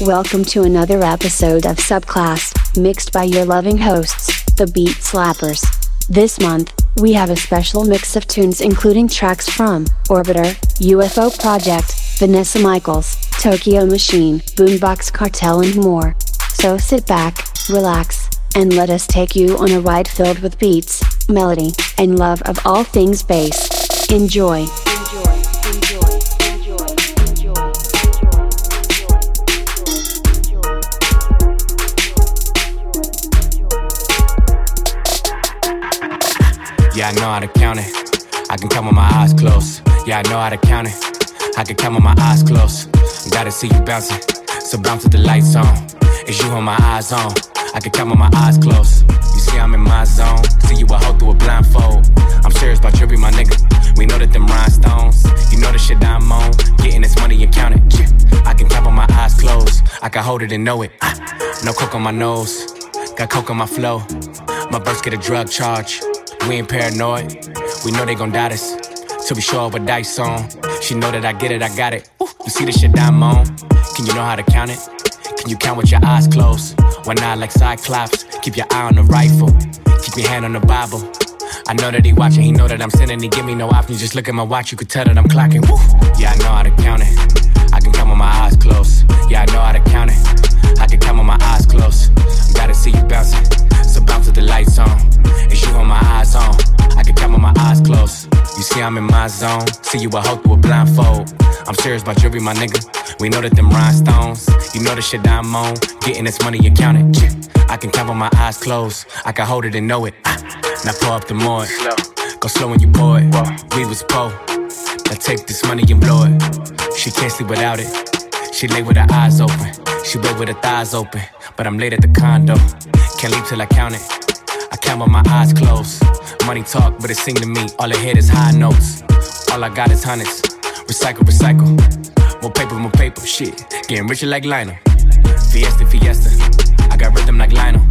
Welcome to another episode of Subclass, mixed by your loving hosts, the Beat Slappers. This month, we have a special mix of tunes including tracks from Orbiter, UFO Project, Vanessa Michaels, Tokyo Machine, Boombox Cartel, and more. So sit back, relax, and let us take you on a ride filled with beats, melody, and love of all things bass. Enjoy. Yeah, I know how to count it. I can count with my eyes closed. Yeah, I know how to count it. I can count with my eyes closed. Gotta see you bouncing, so bounce with the lights on. It's you on my eyes on. I can count with my eyes closed. You see, I'm in my zone. See you a hoe through a blindfold. I'm serious about be my nigga. We know that them rhinestones. You know the shit I'm on. Getting this money and count it. I can count with my eyes closed. I can hold it and know it. Ah, no coke on my nose. Got coke on my flow. My birds get a drug charge. We ain't paranoid. We know they gon' doubt us. Till we show up with dice on. She know that I get it, I got it. You see the shit I'm on? Can you know how to count it? Can you count with your eyes closed? One eye like Cyclops. Keep your eye on the rifle. Keep your hand on the Bible. I know that he watching, he know that I'm sending, he give me no options. Just look at my watch, you could tell that I'm clocking. Woo. Yeah, I know how to count it. I can count with my eyes closed. Yeah, I know how to count it. I can count with my eyes closed. Gotta see you bouncing, bounce with the lights on. It's you on my eyes on. I can count with my eyes closed. You see, I'm in my zone. See you a hoe through a blindfold. I'm serious about be my nigga. We know that them rhinestones. You know the shit I'm on. Getting this money, you count it. I can count with my eyes closed. I can hold it and know it. Ah. Now pour up the more. Go slow when you pour it. We was poor. Now take this money and blow it. She can't sleep without it. She lay with her eyes open. She wait with her thighs open. But I'm late at the condo. Can't leave till I count it. I count with my eyes closed. Money talk, but it sing to me. All I hear is high notes. All I got is hundreds. Recycle, recycle. More paper, more paper. Shit. Getting richer like Lionel. Fiesta, fiesta. I got rhythm like Lionel.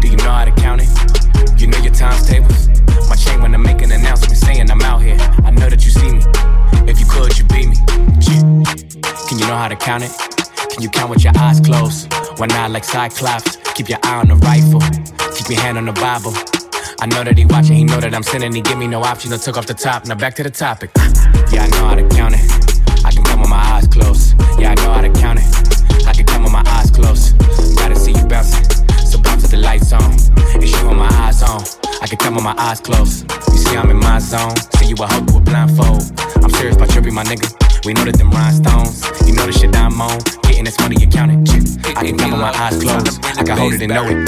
Do you know how to count it? You know your times tables. My chain when I make an announcement saying I'm out here. I know that you see me. If you could, you beat me. Can you know how to count it? Can you count with your eyes closed? One eye like Cyclops. Keep your eye on the rifle. Keep your hand on the Bible. I know that he watching, he know that I'm sending, he give me no option. I took off the top. Now back to the topic. Yeah, I know how to count it. I can count with my eyes closed. Yeah, I know how to count it. I can count with my eyes closed. Gotta see you bouncing, the lights on. It's you on my eyes on. I can count with my eyes closed. You see, I'm in my zone. See you a hoe a blindfold. I'm serious about be my nigga. We know that them rhinestones. You know the shit I'm on. Getting this money, you count it. I can count with my eyes closed. I can hold it and know it.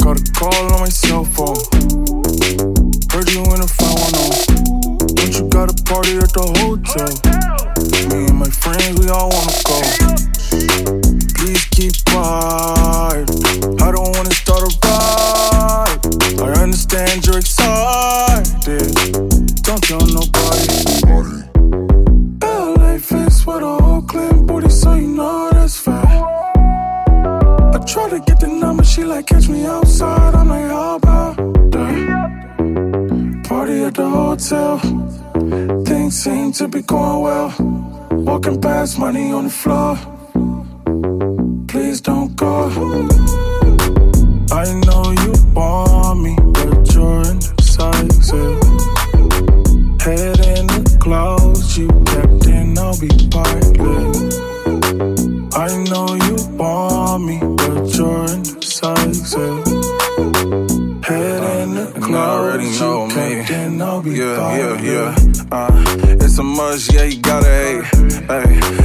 Got a call on my cell phone. Heard you in a 510. Don't you got a party at the hotel? Me and my friends, we all wanna go. Please keep quiet. I don't wanna start a riot. I understand you're excited. Don't tell nobody. LA face with a Oakland booty, so you know that's fair. I try to get the number, she like catch me outside. I'm like, how about that? Party at the hotel, things seem to be going well. Walking past, money on the floor. Please don't go. I know you want me, but you're indecisive. Head in the clouds, you kept in, I'll be pilot. I know you want me, but you're indecisive. Head in the And I already clouds, know you me. kept in, I'll be Yeah, yeah, pilot. yeah. Uh, it's a must, yeah, you gotta hate. Hey,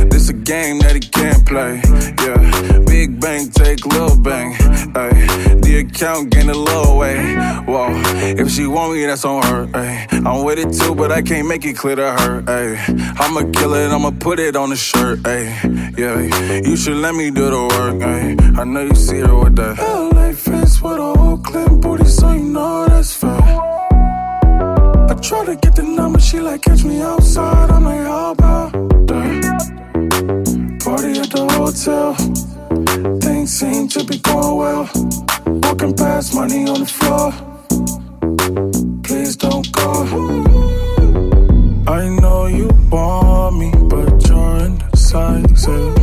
game that he can't play. Yeah, big bang, take little bang. Hey, the account gain a little way. Whoa, if she want me, that's on her. Hey, I'm with it too, but I can't make it clear to her. Hey, I'ma kill it, I'ma put it on the shirt. Hey, yeah, you should let me do the work. Hey, I know you see her with that. LA face with a Oakland booty, so you know that's fair. I try to get the number, she like catch me outside. I'm like, how about the hotel. Things seem to be going well. Walking past money on the floor. Please don't go. I know you want me, but you're indecisive.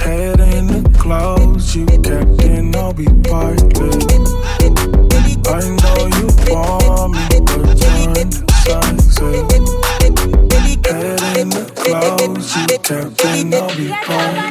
Head in the clouds, you kept in, I'll be parted. I know you want me, but you're indecisive. Head in the clouds, you kept I know we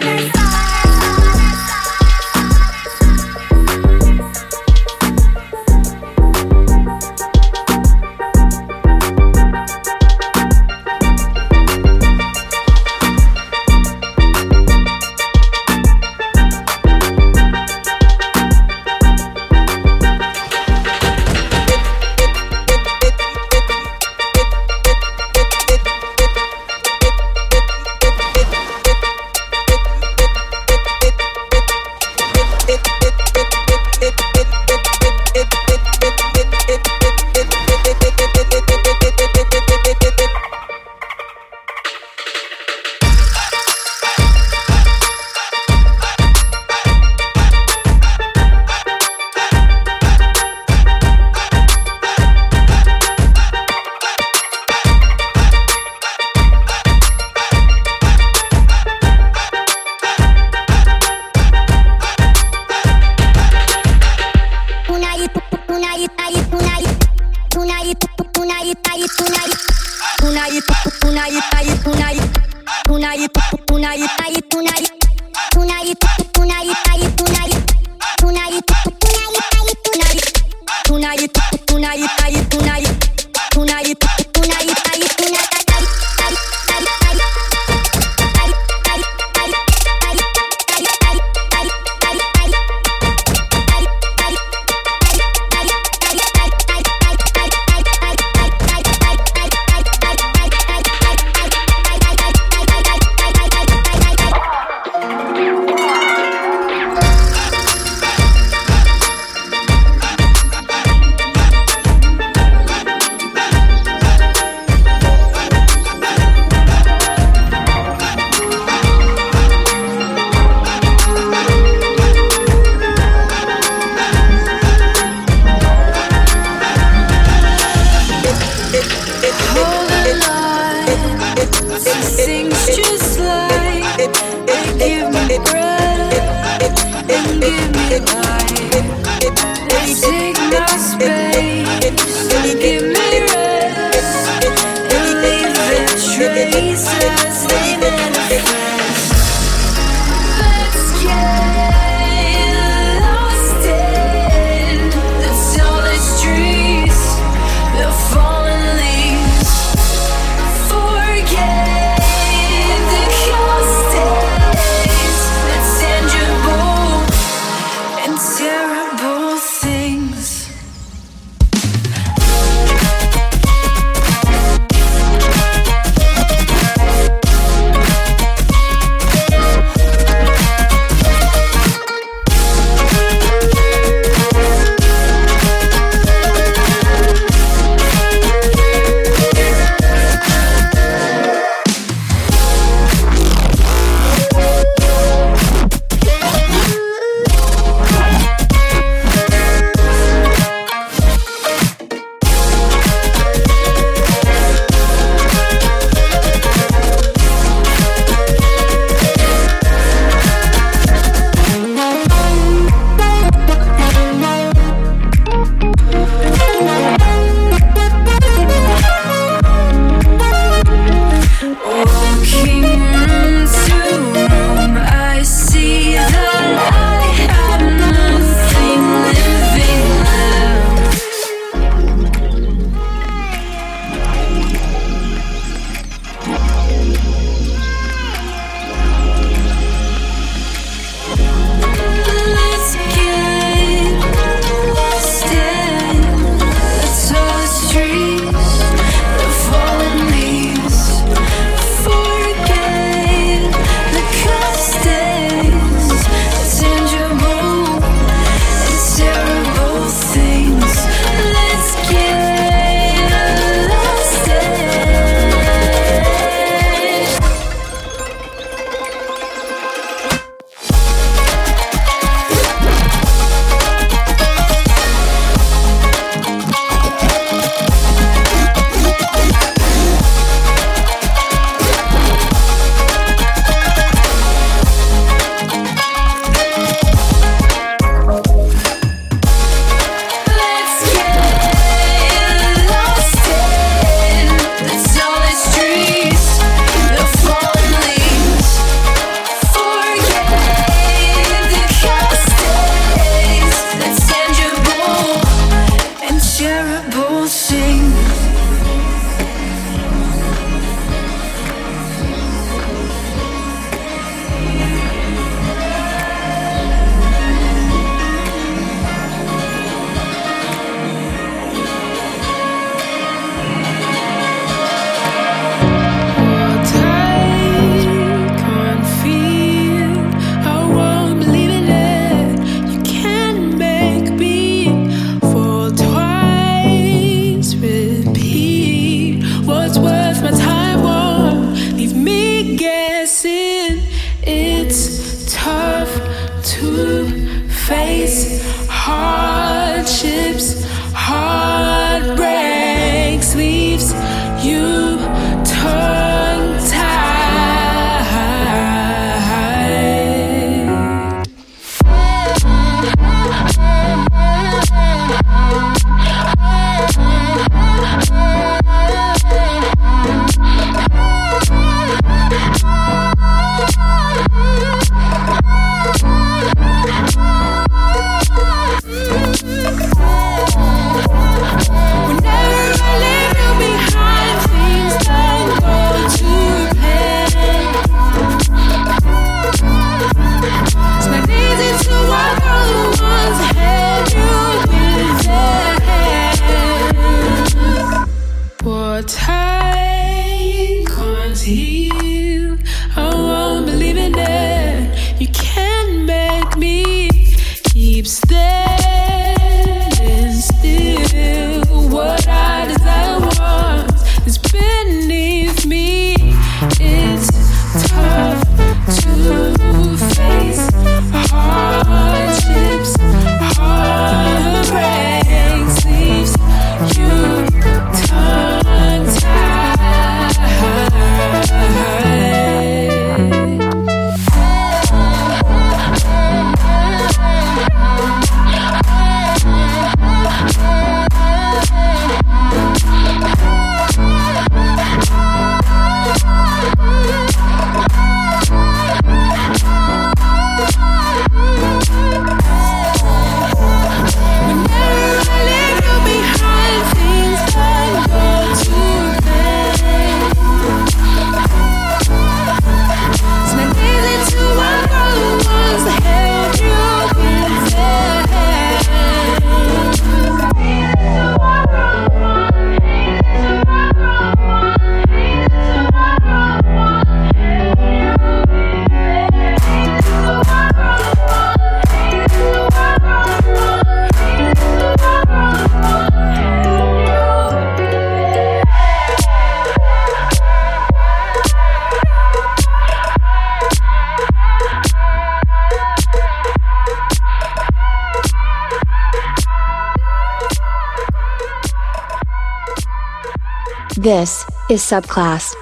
This is subclass.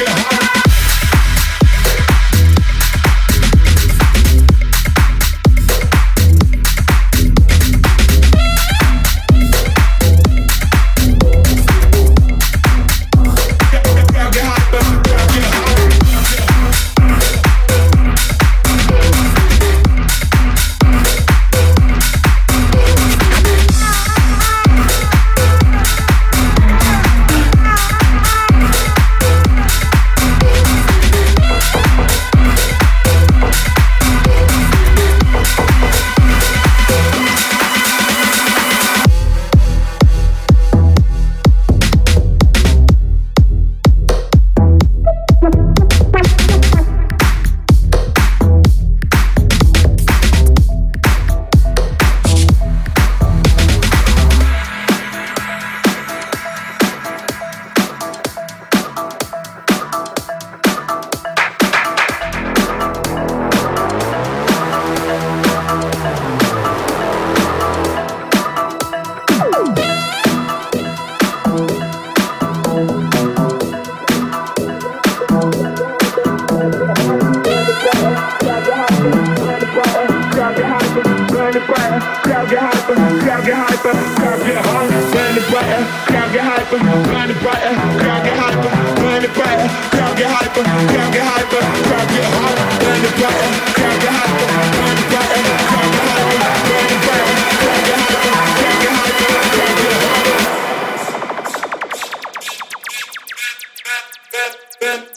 get high. Yeah.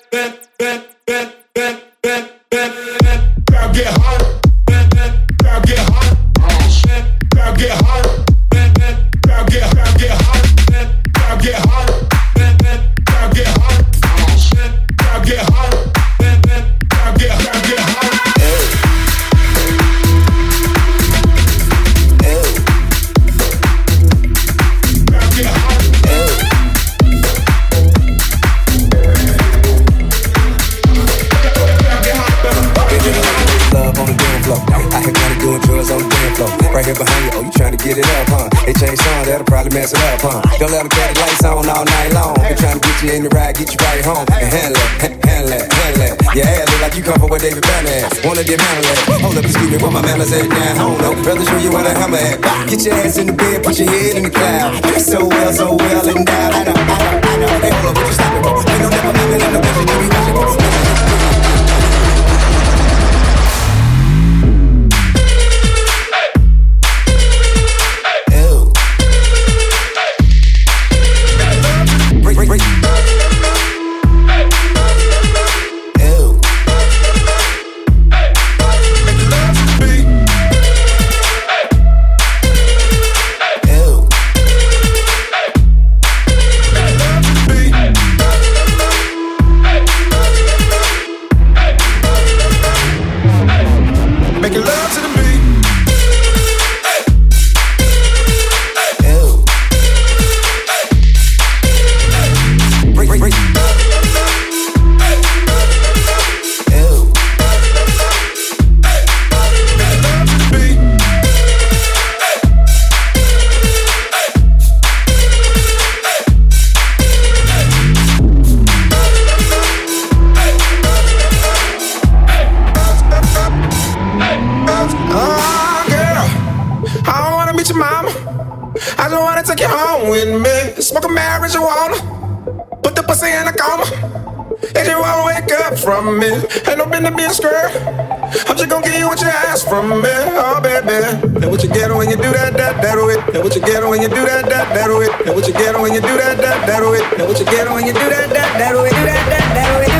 pussy in a coma. And you won't wake up from it. Ain't no been to be a skirt. I'm just gonna give you what you ask from me. Oh, baby. And what you get when you do that, that, that, it. And what you get when you do that, that, that, it. That what you get when you do that, that, that, it. That what you get when you do that, that, that, it. Do that, that, that, it.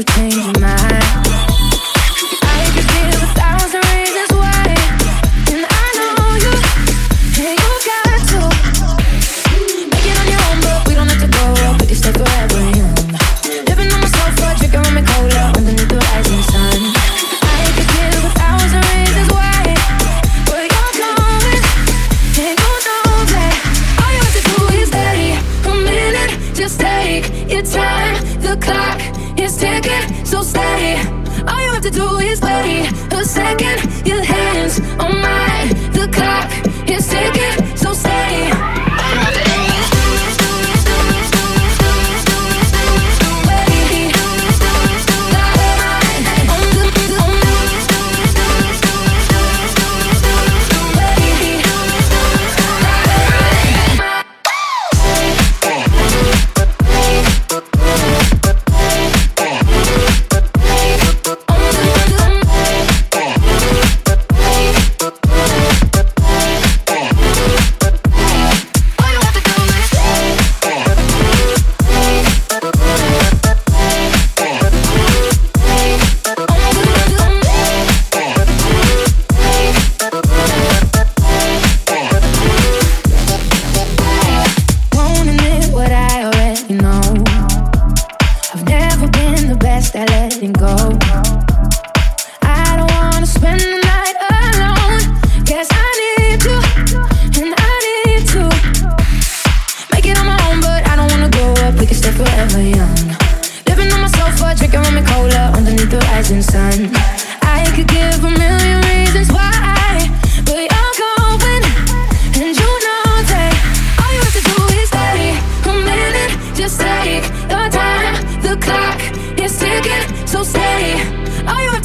Your time, the clock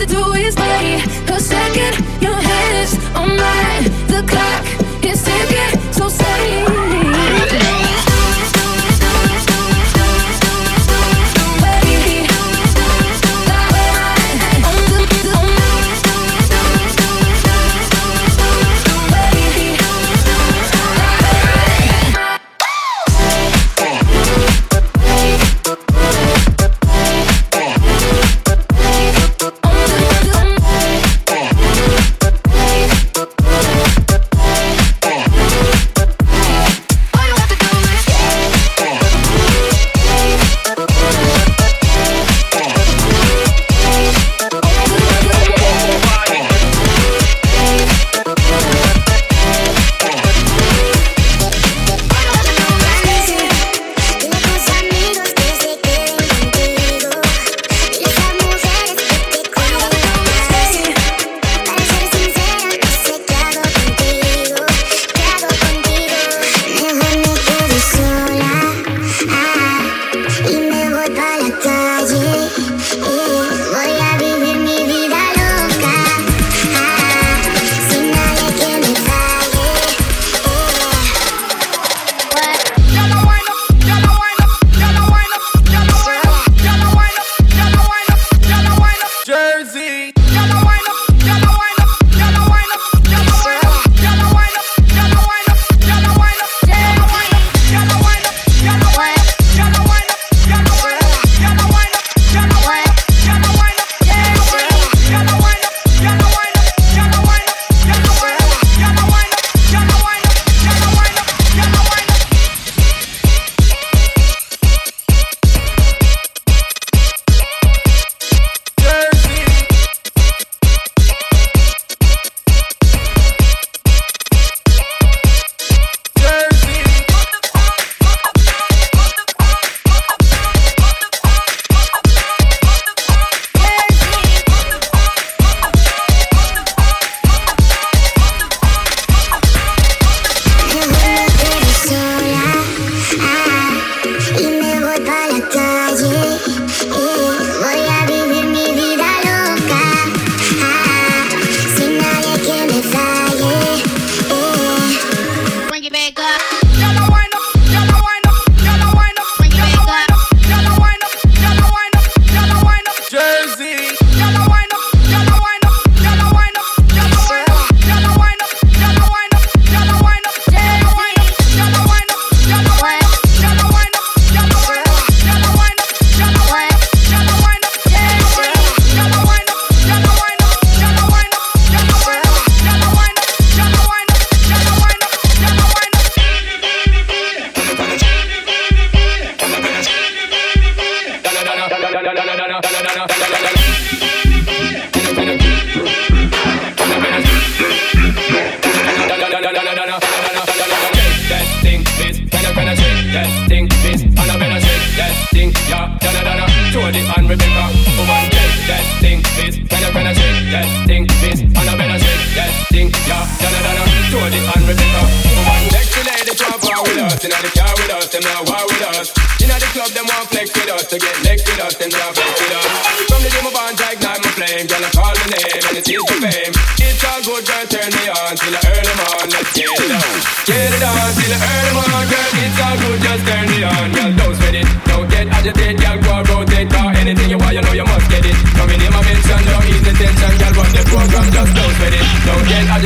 do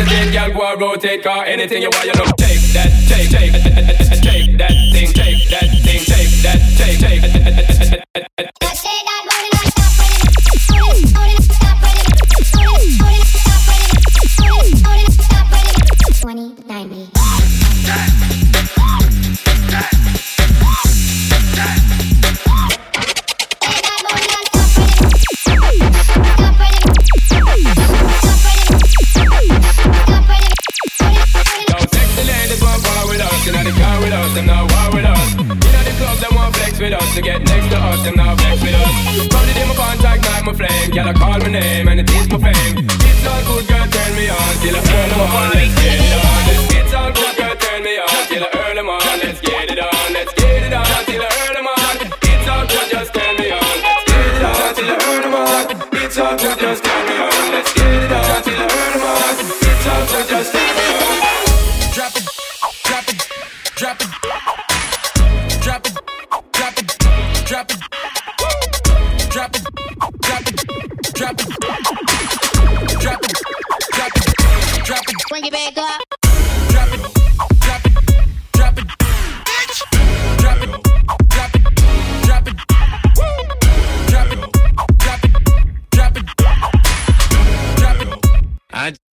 rotate, go rotate, car anything you want, you know. Take that, take, take, take that thing, take that thing, take that, take, take. Girl, I call my name and it is my fame. It's all good, girl, tell me on till I fall over.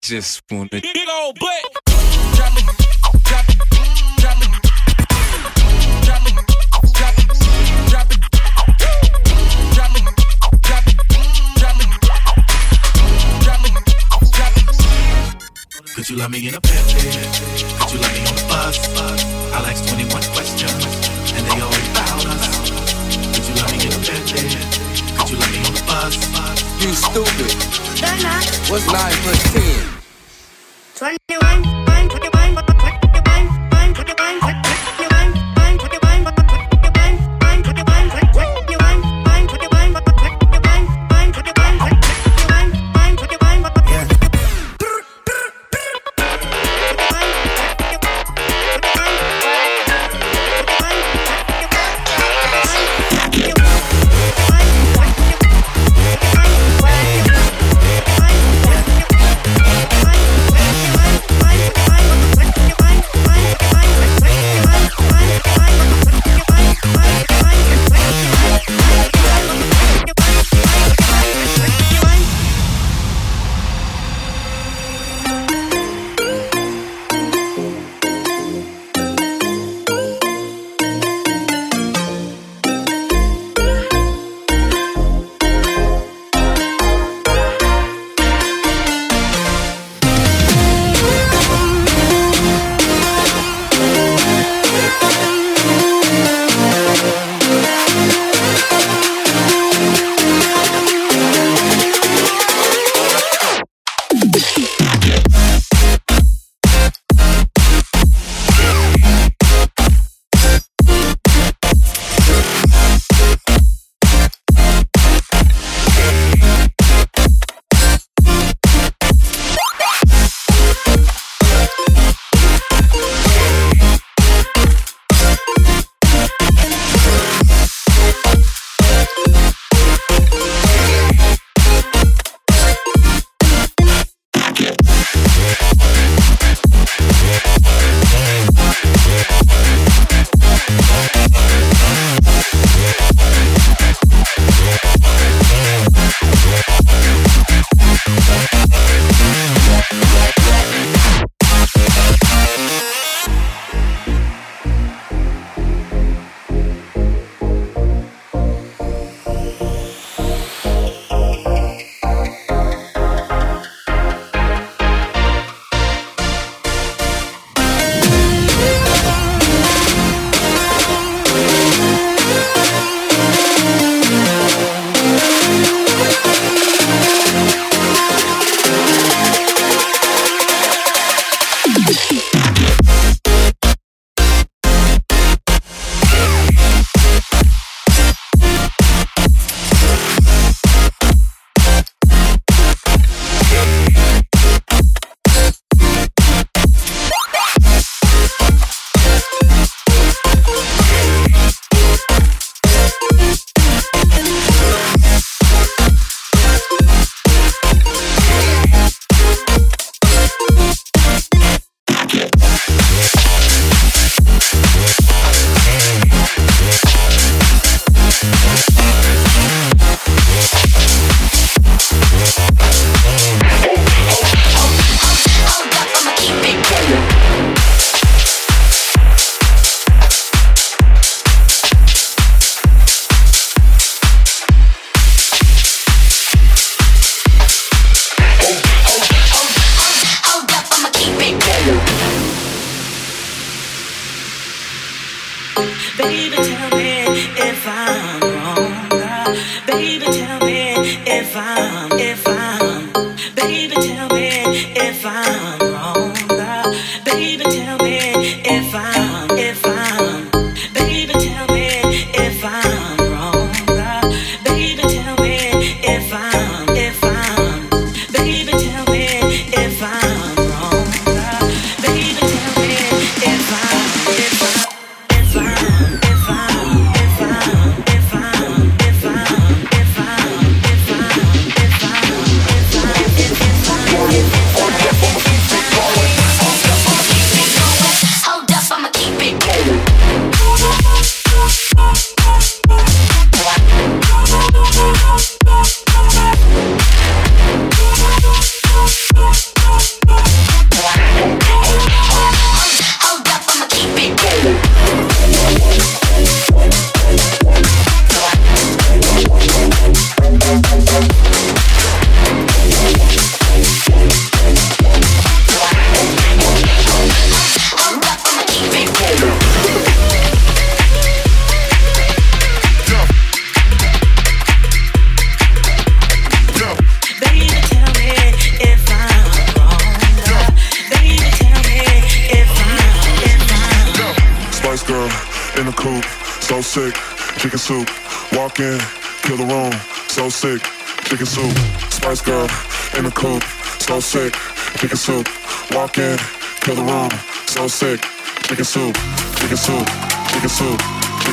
just wanna big old butt. Drop. Could you love me in a pimp? Could you love me on a bus? I like 21 questions, and they always found us. Could you love me in a pimp? Could you love me on a bus? You stupid. What's nine plus ten? 21, 21.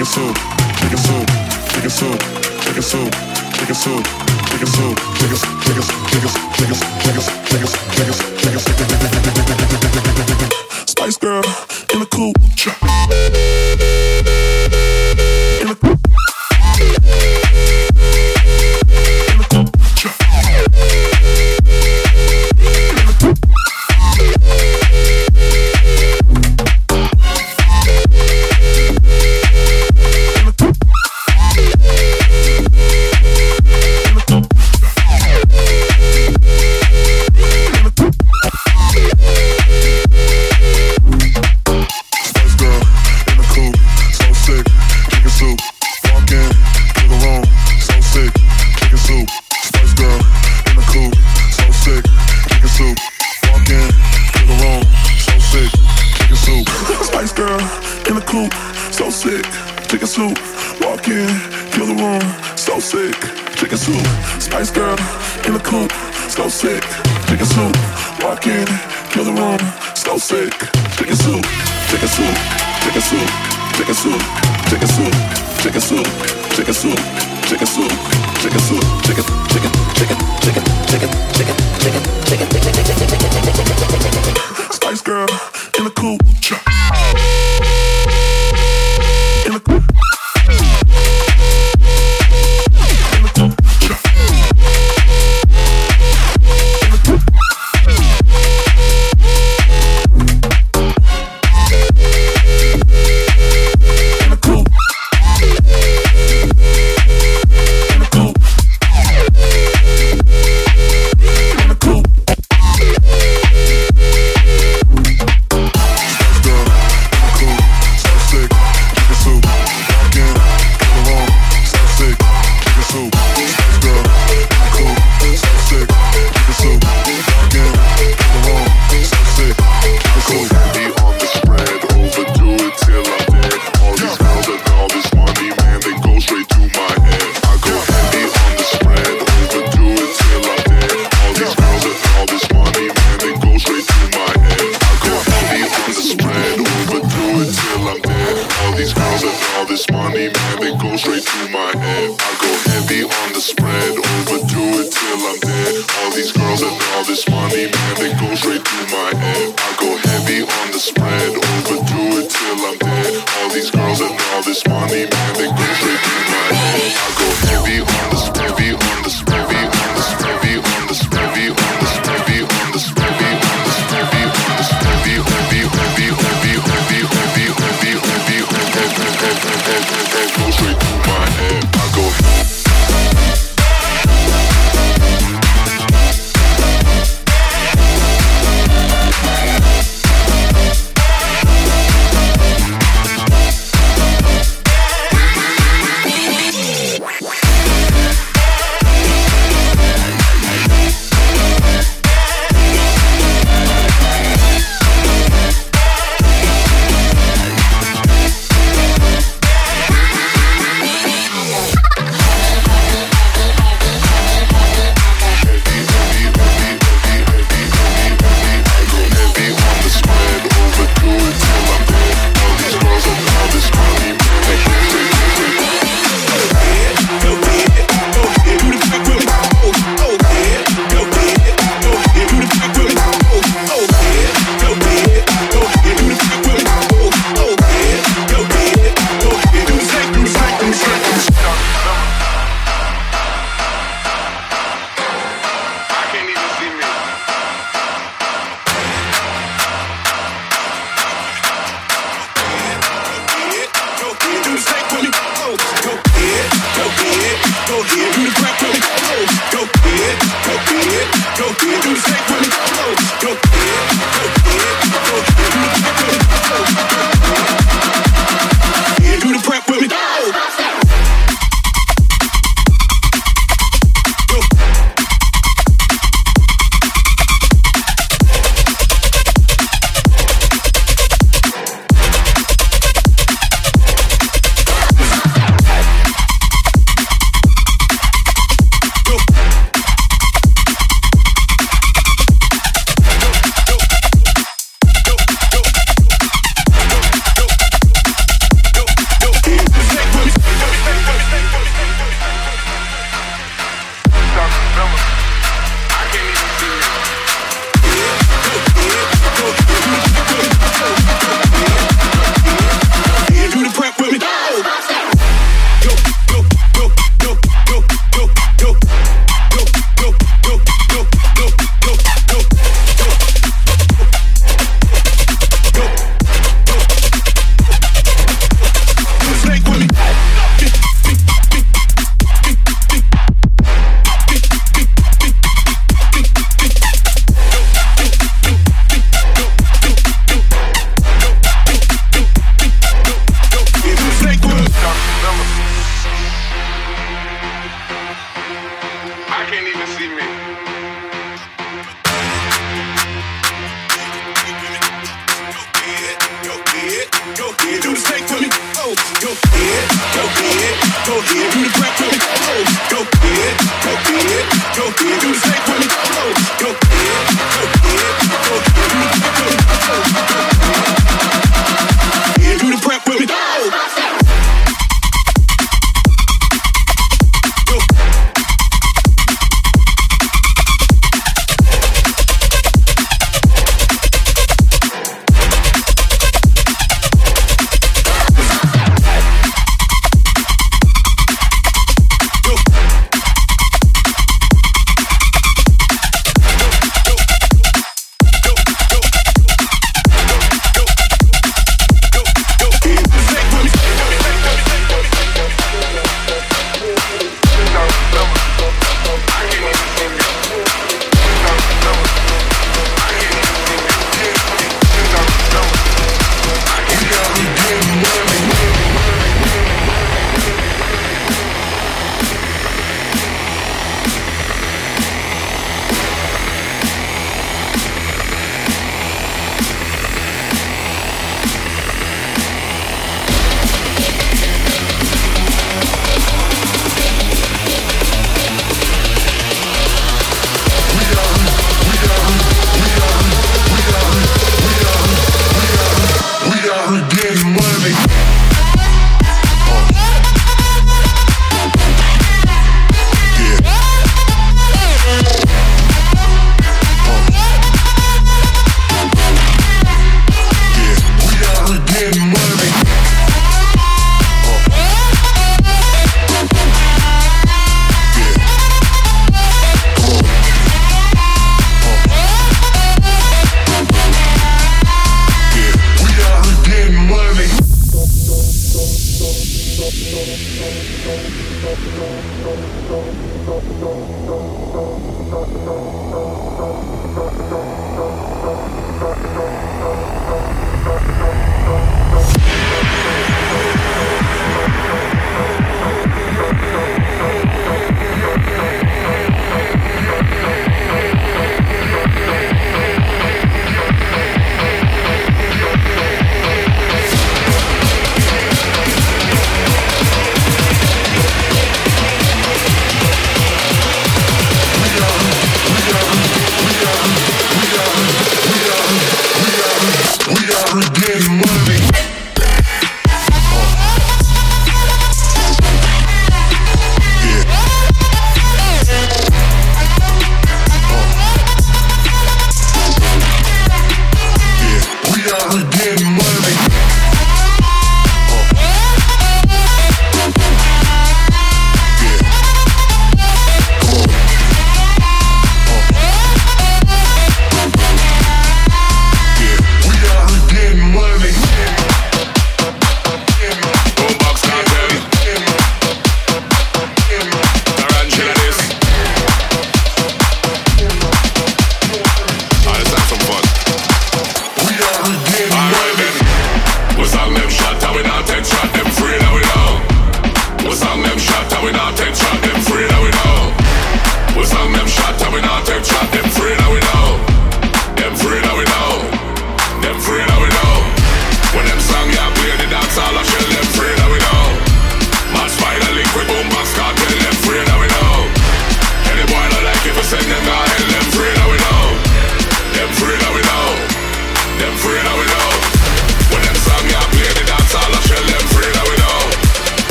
Take a soup, take a soup, take a soup, take a soup, take a soup, take a soup, take a take a take a take a take a take a take a take a take a Spice girl in the cool. spread, overdo it till I'm dead. All these girls and all this money.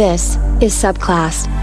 This is Subclass.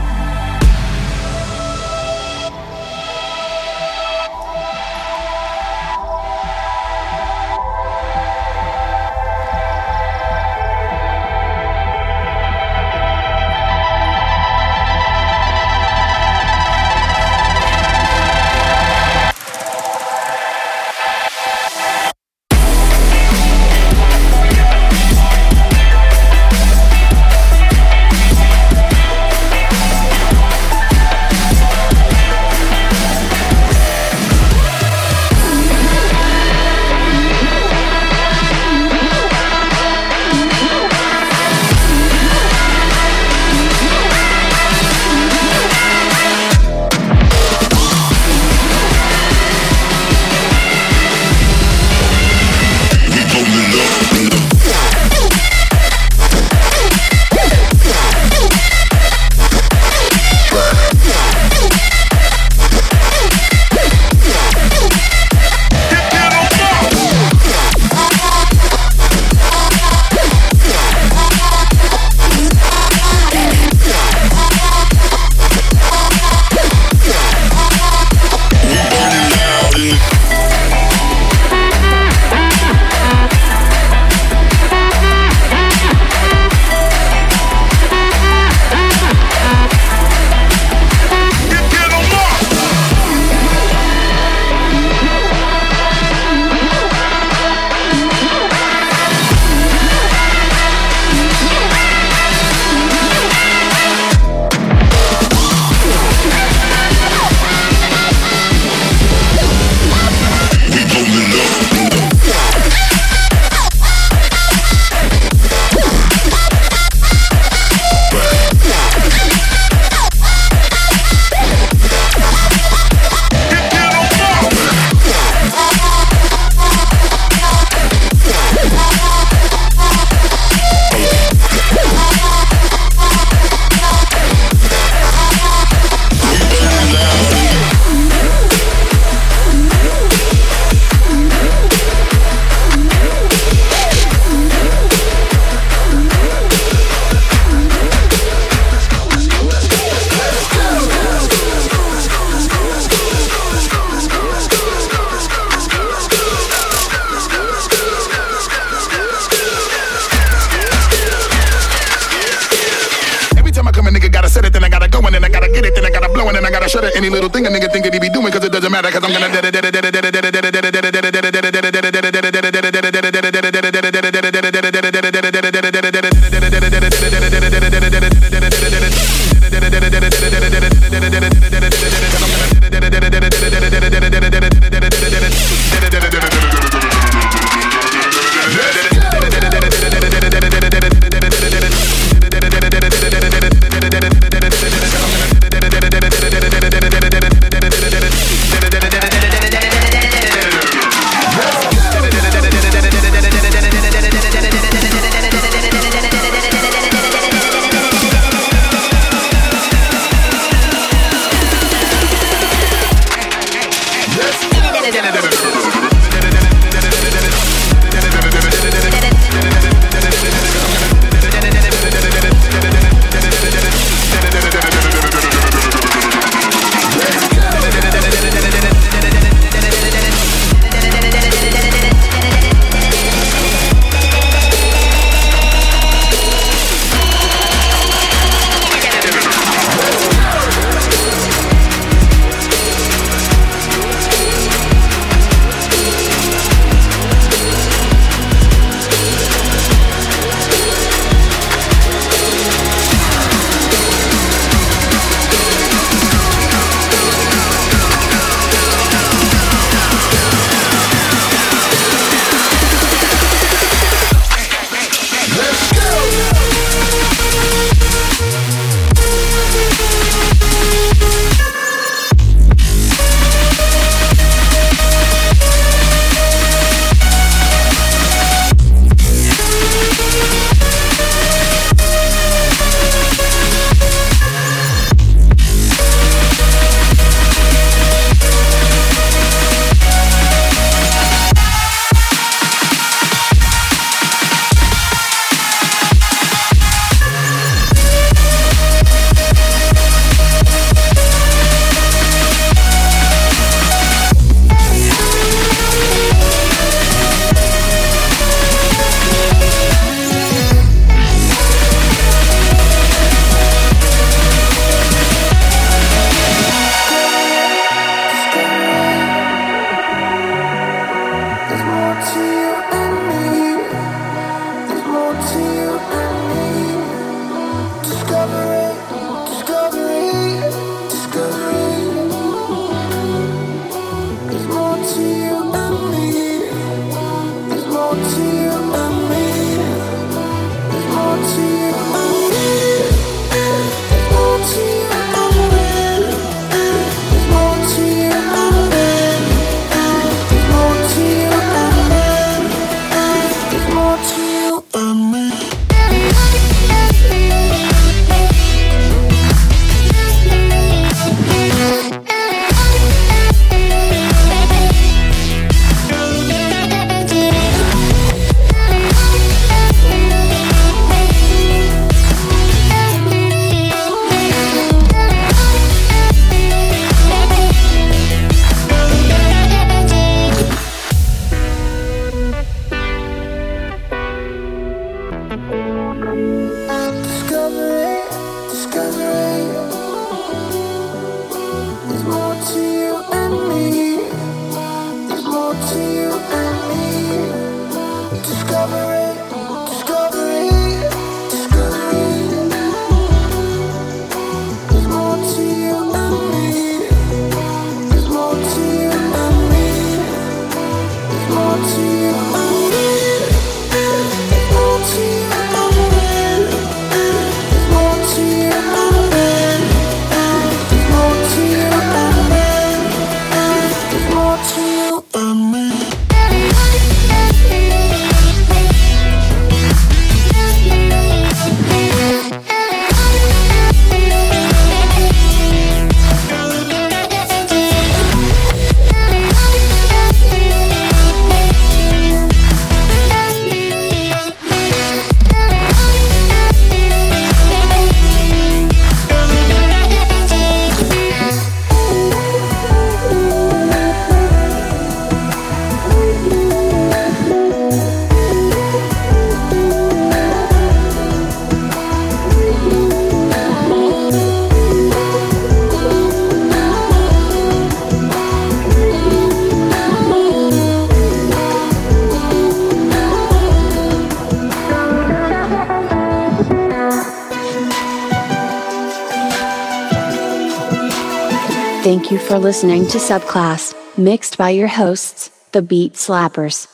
for listening to Subclass, mixed by your hosts, the Beat Slappers.